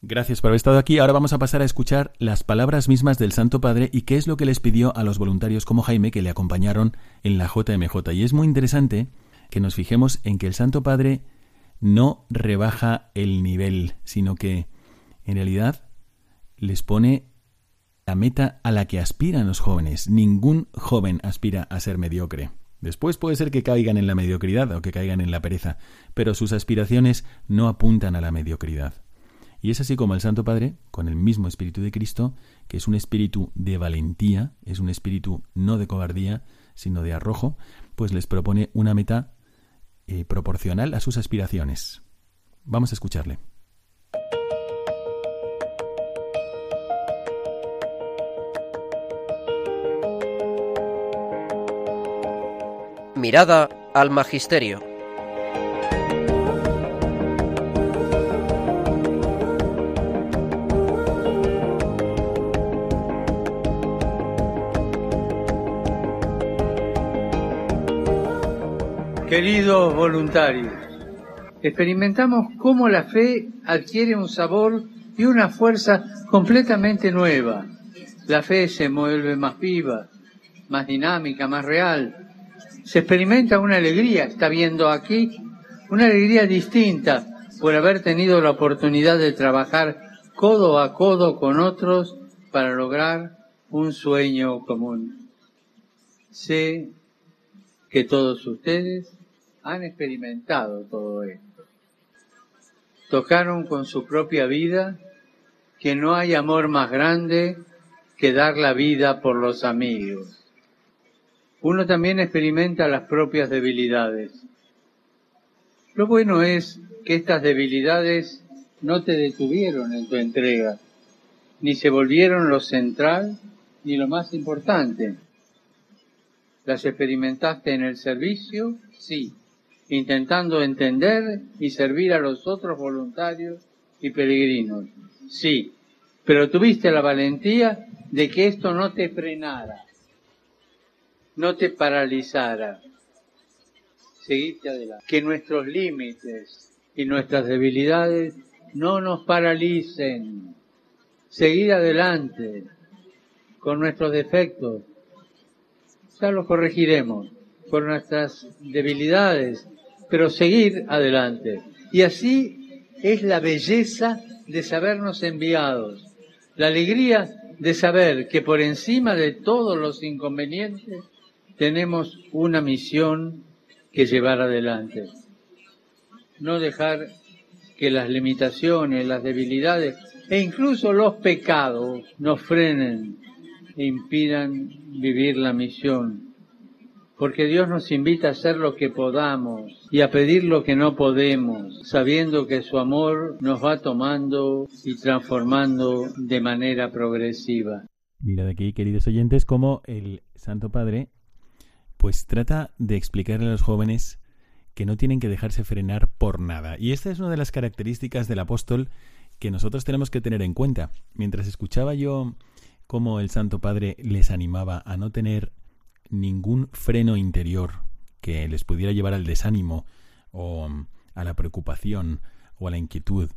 gracias por haber estado aquí. Ahora vamos a pasar a escuchar las palabras mismas del Santo Padre y qué es lo que les pidió a los voluntarios como Jaime que le acompañaron en la JMJ. Y es muy interesante que nos fijemos en que el Santo Padre no rebaja el nivel, sino que en realidad les pone la meta a la que aspiran los jóvenes. Ningún joven aspira a ser mediocre. Después puede ser que caigan en la mediocridad o que caigan en la pereza, pero sus aspiraciones no apuntan a la mediocridad. Y es así como el Santo Padre, con el mismo Espíritu de Cristo, que es un espíritu de valentía, es un espíritu no de cobardía, sino de arrojo, pues les propone una meta eh, proporcional a sus aspiraciones. Vamos a escucharle. Mirada al Magisterio. Queridos voluntarios, experimentamos cómo la fe adquiere un sabor y una fuerza completamente nueva. La fe se vuelve más viva, más dinámica, más real, se experimenta una alegría, está viendo aquí, una alegría distinta por haber tenido la oportunidad de trabajar codo a codo con otros para lograr un sueño común. Sé que todos ustedes han experimentado todo esto. Tocaron con su propia vida que no hay amor más grande que dar la vida por los amigos uno también experimenta las propias debilidades. Lo bueno es que estas debilidades no te detuvieron en tu entrega, ni se volvieron lo central ni lo más importante. Las experimentaste en el servicio, sí, intentando entender y servir a los otros voluntarios y peregrinos, sí, pero tuviste la valentía de que esto no te frenara no te paralizara. Seguirte adelante. Que nuestros límites y nuestras debilidades no nos paralicen. Seguir adelante con nuestros defectos. Ya los corregiremos con nuestras debilidades, pero seguir adelante. Y así es la belleza de sabernos enviados, la alegría de saber que por encima de todos los inconvenientes tenemos una misión que llevar adelante. No dejar que las limitaciones, las debilidades e incluso los pecados nos frenen e impidan vivir la misión. Porque Dios nos invita a hacer lo que podamos y a pedir lo que no podemos, sabiendo que su amor nos va tomando y transformando de manera progresiva. Mira de aquí, queridos oyentes, como el Santo Padre pues trata de explicarle a los jóvenes que no tienen que dejarse frenar por nada. Y esta es una de las características del apóstol que nosotros tenemos que tener en cuenta. Mientras escuchaba yo cómo el Santo Padre les animaba a no tener ningún freno interior que les pudiera llevar al desánimo o a la preocupación o a la inquietud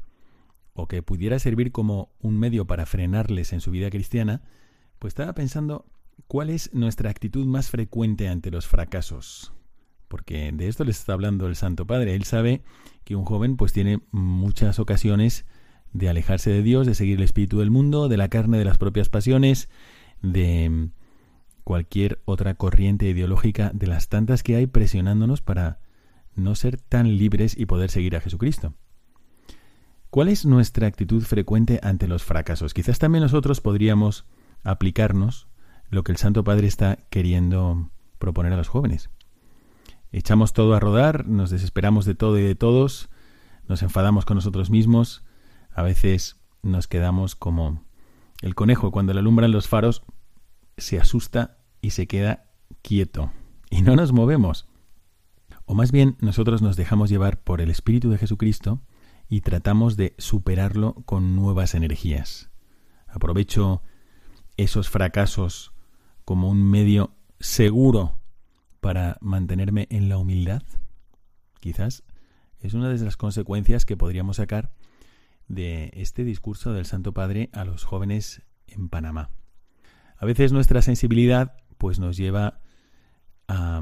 o que pudiera servir como un medio para frenarles en su vida cristiana, pues estaba pensando cuál es nuestra actitud más frecuente ante los fracasos. Porque de esto les está hablando el Santo Padre. Él sabe que un joven pues tiene muchas ocasiones de alejarse de Dios, de seguir el espíritu del mundo, de la carne, de las propias pasiones, de cualquier otra corriente ideológica de las tantas que hay presionándonos para no ser tan libres y poder seguir a Jesucristo. ¿Cuál es nuestra actitud frecuente ante los fracasos? Quizás también nosotros podríamos aplicarnos lo que el Santo Padre está queriendo proponer a los jóvenes. Echamos todo a rodar, nos desesperamos de todo y de todos, nos enfadamos con nosotros mismos, a veces nos quedamos como el conejo cuando le alumbran los faros, se asusta y se queda quieto y no nos movemos. O más bien nosotros nos dejamos llevar por el Espíritu de Jesucristo y tratamos de superarlo con nuevas energías. Aprovecho esos fracasos como un medio seguro para mantenerme en la humildad. Quizás es una de las consecuencias que podríamos sacar de este discurso del Santo Padre a los jóvenes en Panamá. A veces nuestra sensibilidad pues nos lleva a,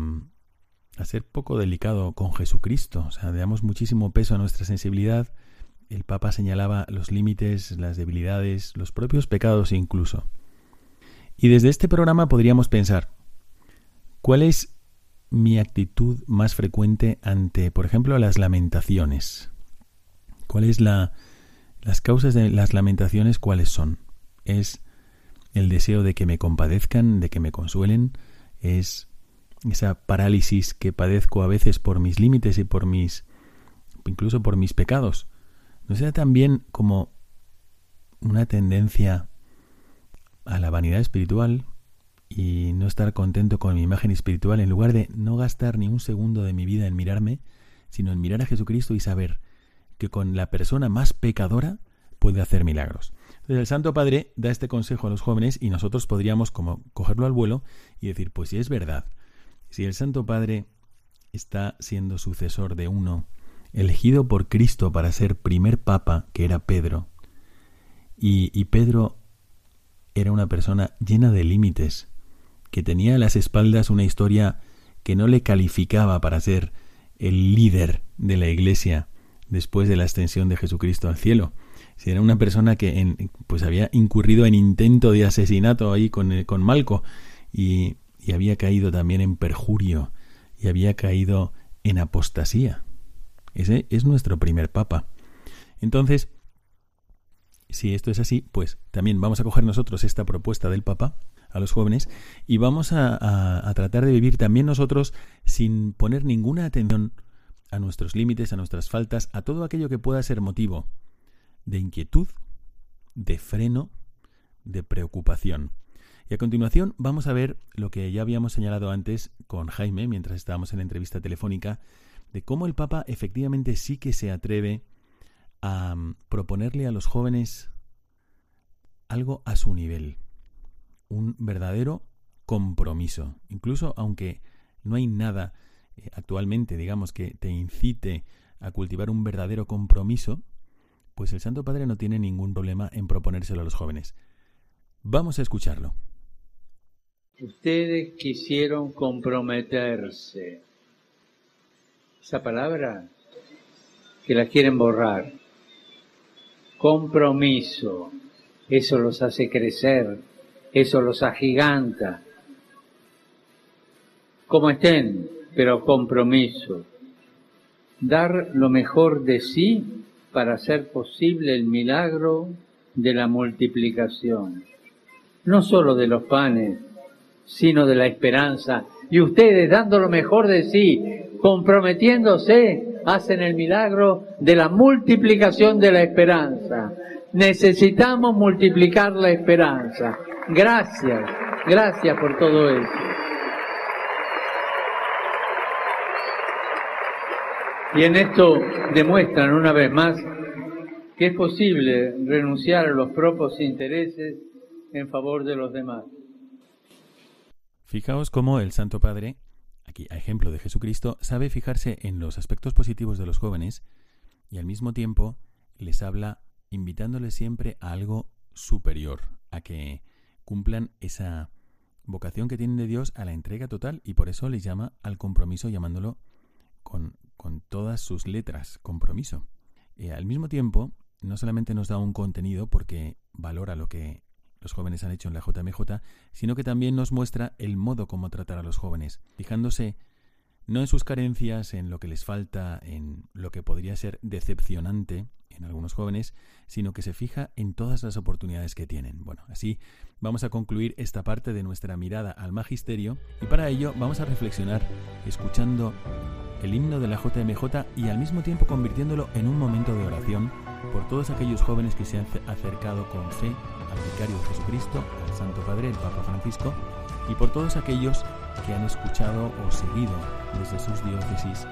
a ser poco delicado con Jesucristo. O sea, le damos muchísimo peso a nuestra sensibilidad. El Papa señalaba los límites, las debilidades, los propios pecados incluso. Y desde este programa podríamos pensar, ¿cuál es mi actitud más frecuente ante, por ejemplo, las lamentaciones? ¿Cuál es la las causas de las lamentaciones cuáles son? Es el deseo de que me compadezcan, de que me consuelen, es esa parálisis que padezco a veces por mis límites y por mis incluso por mis pecados, no sea también como una tendencia a la vanidad espiritual y no estar contento con mi imagen espiritual en lugar de no gastar ni un segundo de mi vida en mirarme, sino en mirar a Jesucristo y saber que con la persona más pecadora puede hacer milagros. Entonces el Santo Padre da este consejo a los jóvenes y nosotros podríamos como cogerlo al vuelo y decir, pues si es verdad, si el Santo Padre está siendo sucesor de uno elegido por Cristo para ser primer papa, que era Pedro, y, y Pedro era una persona llena de límites, que tenía a las espaldas una historia que no le calificaba para ser el líder de la iglesia después de la extensión de Jesucristo al cielo. Si era una persona que en, pues había incurrido en intento de asesinato ahí con, con Malco y, y había caído también en perjurio y había caído en apostasía. Ese es nuestro primer papa. Entonces, si esto es así, pues también vamos a coger nosotros esta propuesta del Papa a los jóvenes y vamos a, a, tratar de vivir también nosotros sin poner ninguna atención a nuestros límites, a nuestras faltas, a todo aquello que pueda ser motivo de inquietud, de freno, de preocupación. Y a continuación vamos a ver lo que ya habíamos señalado antes con Jaime mientras estábamos en la entrevista telefónica, de cómo el Papa efectivamente sí que se atreve a mm, proponerle a los jóvenes algo a su nivel, un verdadero compromiso, incluso aunque no hay nada eh, actualmente, digamos, que te incite a cultivar un verdadero compromiso, pues el Santo Padre no tiene ningún problema en proponérselo a los jóvenes. Vamos a escucharlo. Ustedes quisieron comprometerse. Esa palabra que la quieren borrar. Compromiso. Eso los hace crecer. Eso los agiganta. Como estén, pero compromiso. Dar lo mejor de sí para hacer posible el milagro de la multiplicación. No solo de los panes, sino de la esperanza. Y ustedes, dando lo mejor de sí, comprometiéndose, hacen el milagro de la multiplicación de la esperanza. Necesitamos multiplicar la esperanza. Gracias, gracias por todo eso. Y en esto demuestran una vez más que es posible renunciar a los propios intereses en favor de los demás. Fijaos cómo el Santo Padre, aquí a ejemplo de Jesucristo, sabe fijarse en los aspectos positivos de los jóvenes y al mismo tiempo les habla invitándoles siempre a algo superior, a que cumplan esa vocación que tienen de Dios a la entrega total y por eso les llama al compromiso llamándolo con, con todas sus letras, compromiso. Eh, al mismo tiempo, no solamente nos da un contenido porque valora lo que los jóvenes han hecho en la JMJ, sino que también nos muestra el modo como tratar a los jóvenes, fijándose no en sus carencias, en lo que les falta, en lo que podría ser decepcionante en algunos jóvenes, sino que se fija en todas las oportunidades que tienen. Bueno, así vamos a concluir esta parte de nuestra mirada al magisterio y para ello vamos a reflexionar escuchando el himno de la JMJ y al mismo tiempo convirtiéndolo en un momento de oración por todos aquellos jóvenes que se han acercado con fe al vicario Jesucristo, al Santo Padre, el Papa Francisco, y por todos aquellos que han escuchado o seguido desde sus diócesis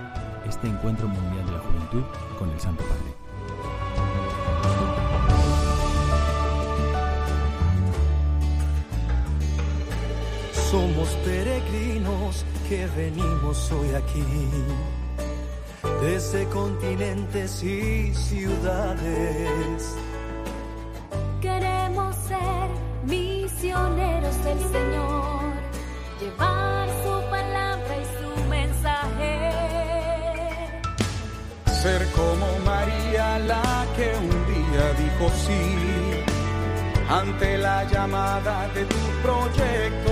este encuentro mundial de la juventud con el Santo Padre. Somos peregrinos que venimos hoy aquí, desde continentes y ciudades. Ante la llamada de tu proyecto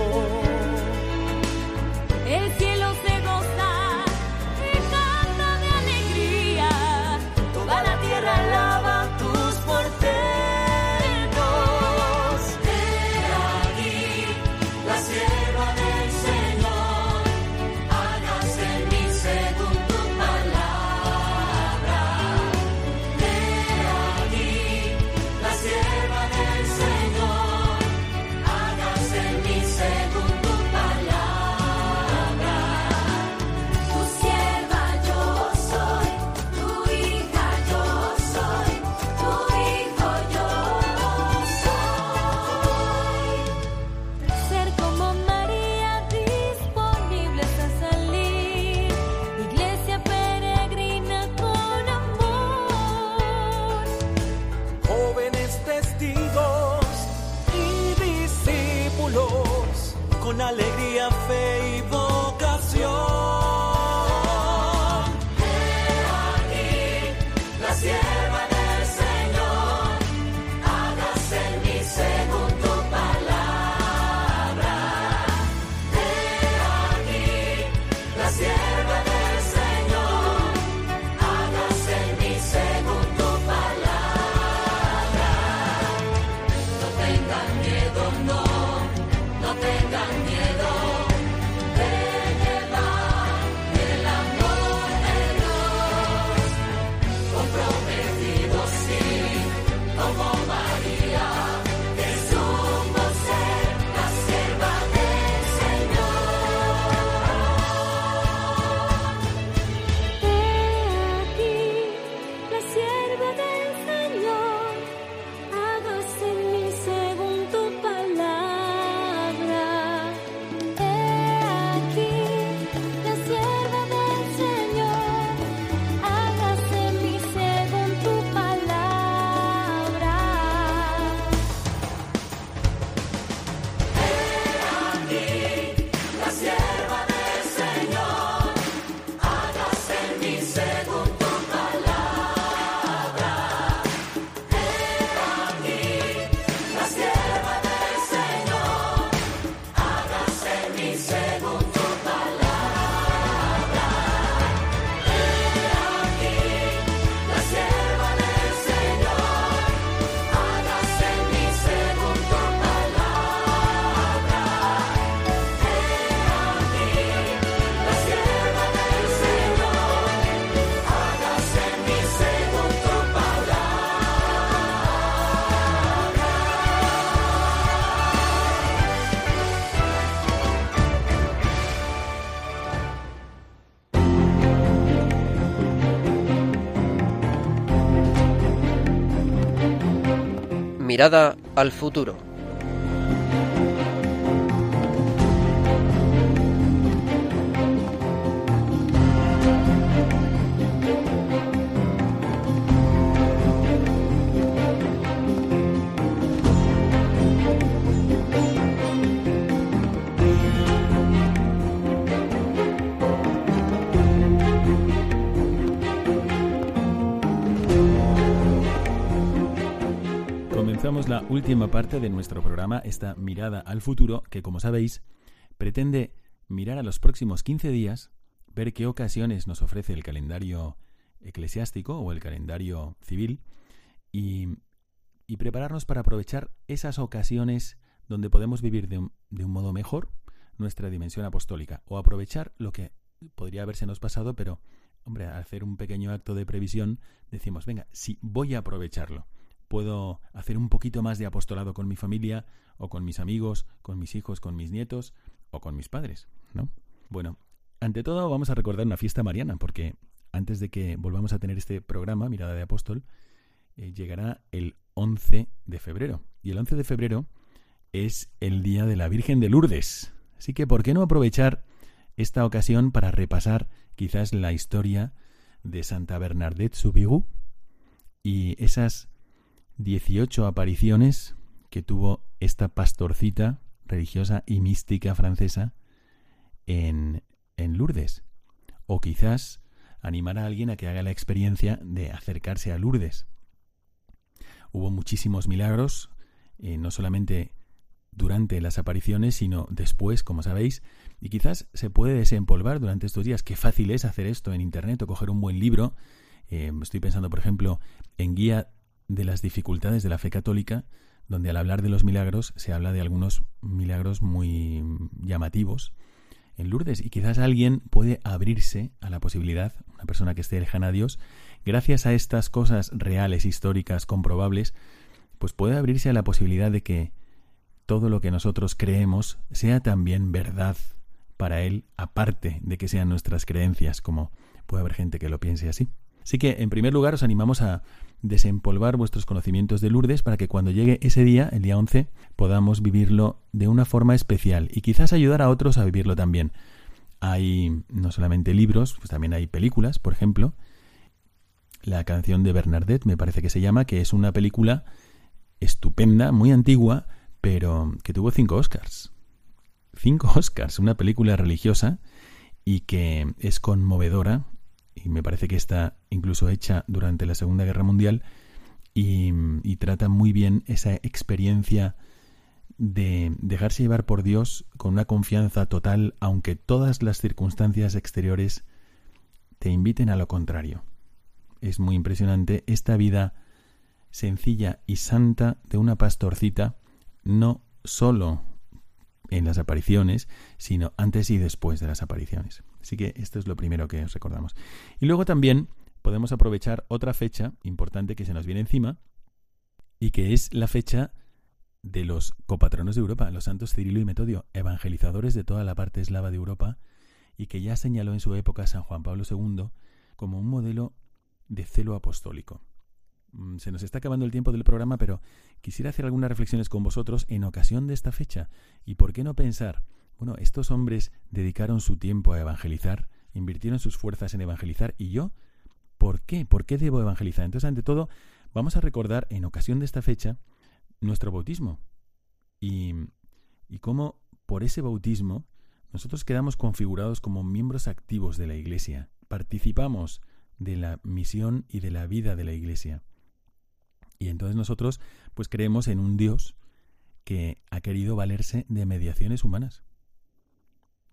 con alegría, fe y vocación. Mirada al futuro. Última parte de nuestro programa, esta mirada al futuro, que como sabéis, pretende mirar a los próximos 15 días, ver qué ocasiones nos ofrece el calendario eclesiástico o el calendario civil y, prepararnos para aprovechar esas ocasiones donde podemos vivir de un, de un modo mejor nuestra dimensión apostólica o aprovechar lo que podría haberse nos pasado, pero, hombre, hacer un pequeño acto de previsión, decimos, venga, si voy a aprovecharlo puedo hacer un poquito más de apostolado con mi familia o con mis amigos, con mis hijos, con mis nietos o con mis padres, ¿no? Bueno, ante todo vamos a recordar una fiesta mariana porque antes de que volvamos a tener este programa, Mirada de Apóstol, eh, llegará el 11 de febrero. Y el 11 de febrero es el Día de la Virgen de Lourdes. Así que, ¿por qué no aprovechar esta ocasión para repasar quizás la historia de Santa Bernadette Soubirous y esas 18 apariciones que tuvo esta pastorcita religiosa y mística francesa en, en Lourdes. O quizás animar a alguien a que haga la experiencia de acercarse a Lourdes. Hubo muchísimos milagros, eh, no solamente durante las apariciones, sino después, como sabéis, y quizás se puede desempolvar durante estos días. Qué fácil es hacer esto en Internet o coger un buen libro. Eh, estoy pensando, por ejemplo, en Guía de las dificultades de la fe católica, donde al hablar de los milagros se habla de algunos milagros muy llamativos en Lourdes y quizás alguien puede abrirse a la posibilidad, una persona que esté lejana a Dios, gracias a estas cosas reales, históricas, comprobables, pues puede abrirse a la posibilidad de que todo lo que nosotros creemos sea también verdad para Él, aparte de que sean nuestras creencias, como puede haber gente que lo piense así. Así que, en primer lugar, os animamos a desempolvar vuestros conocimientos de Lourdes para que cuando llegue ese día, el día 11, podamos vivirlo de una forma especial y quizás ayudar a otros a vivirlo también. Hay no solamente libros, pues también hay películas, por ejemplo. La canción de Bernadette me parece que se llama, que es una película estupenda, muy antigua, pero que tuvo cinco Oscars. Cinco Oscars, una película religiosa y que es conmovedora y me parece que está incluso hecha durante la Segunda Guerra Mundial y, trata muy bien esa experiencia de dejarse llevar por Dios con una confianza total, aunque todas las circunstancias exteriores te inviten a lo contrario. Es muy impresionante esta vida sencilla y santa de una pastorcita, no solo en las apariciones, sino antes y después de las apariciones. Así que esto es lo primero que os recordamos. Y luego también podemos aprovechar otra fecha importante que se nos viene encima y que es la fecha de los copatronos de Europa, los santos Cirilo y Metodio, evangelizadores de toda la parte eslava de Europa y que ya señaló en su época San Juan Pablo II como un modelo de celo apostólico. Mm, se nos está acabando el tiempo del programa, pero quisiera hacer algunas reflexiones con vosotros en ocasión de esta fecha. ¿Y por qué no pensar bueno, estos hombres dedicaron su tiempo a evangelizar, invirtieron sus fuerzas en evangelizar, y yo, ¿por qué? ¿Por qué debo evangelizar? Entonces, ante todo, vamos a recordar, en ocasión de esta fecha, nuestro bautismo. Y, y cómo por ese bautismo nosotros quedamos configurados como miembros activos de la Iglesia, participamos de la misión y de la vida de la Iglesia. Y entonces nosotros pues creemos en un Dios que ha querido valerse de mediaciones humanas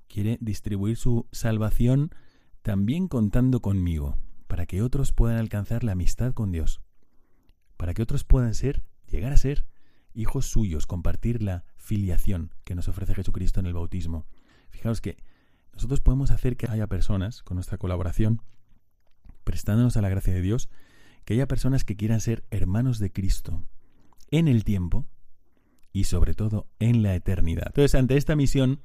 quiere distribuir su salvación también contando conmigo, para que otros puedan alcanzar la amistad con Dios, para que otros puedan ser, llegar a ser, hijos suyos, compartir la filiación que nos ofrece Jesucristo en el bautismo. Fijaos que nosotros podemos hacer que haya personas, con nuestra colaboración, prestándonos a la gracia de Dios, que haya personas que quieran ser hermanos de Cristo en el tiempo y sobre todo en la eternidad. Entonces, ante esta misión,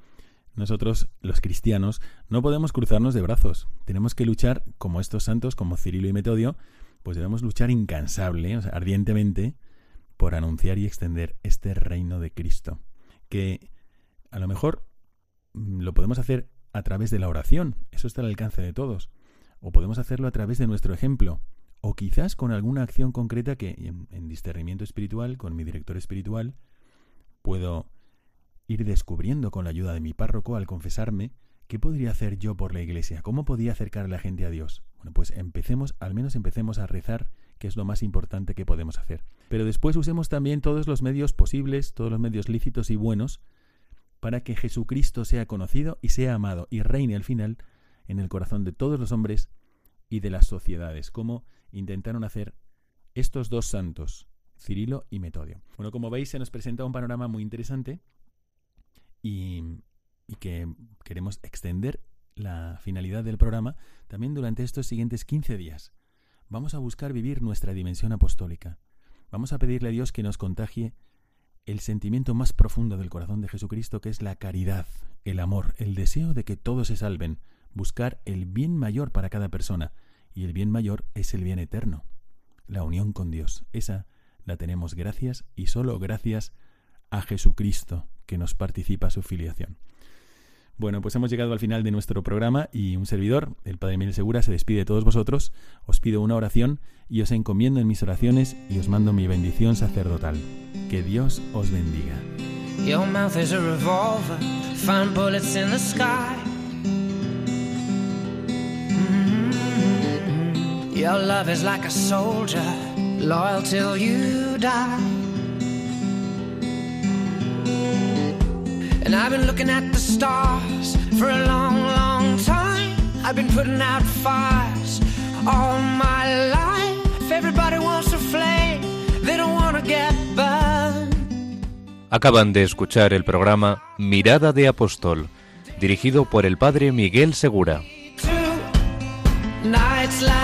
nosotros, los cristianos, no podemos cruzarnos de brazos. Tenemos que luchar como estos santos, como Cirilo y Metodio, pues debemos luchar incansable, o sea, ardientemente, por anunciar y extender este reino de Cristo. Que a lo mejor mm, lo podemos hacer a través de la oración, eso está al alcance de todos. O podemos hacerlo a través de nuestro ejemplo, o quizás con alguna acción concreta que en, en discernimiento espiritual, con mi director espiritual, puedo ir descubriendo con la ayuda de mi párroco al confesarme qué podría hacer yo por la iglesia, cómo podía acercar a la gente a Dios. Bueno, pues empecemos, al menos empecemos a rezar que es lo más importante que podemos hacer. Pero después usemos también todos los medios posibles, todos los medios lícitos y buenos, para que Jesucristo sea conocido y sea amado y reine al final en el corazón de todos los hombres y de las sociedades, como intentaron hacer estos dos santos, Cirilo y Metodio. Bueno, como veis, se nos presenta un panorama muy interesante y, que queremos extender la finalidad del programa también durante estos siguientes 15 días. Vamos a buscar vivir nuestra dimensión apostólica. Vamos a pedirle a Dios que nos contagie el sentimiento más profundo del corazón de Jesucristo, que es la caridad, el amor, el deseo de que todos se salven, buscar el bien mayor para cada persona, y el bien mayor es el bien eterno, la unión con Dios. Esa la tenemos gracias y solo gracias a Jesucristo, que nos participa su filiación. Bueno, pues hemos llegado al final de nuestro programa y un servidor, el Padre Miguel Segura, se despide de todos vosotros, os pido una oración y os encomiendo en mis oraciones y os mando mi bendición sacerdotal. Que Dios os bendiga. Your. Mm-hmm. Your love is like a soldier, loyal till you die. And I've been looking at the stars for a long, long time. I've been putting out fires all my life. Everybody wants a flame, they don't want to get burned. Acaban de escuchar el programa Mirada de Apóstol, dirigido por el padre Miguel Segura. Nights like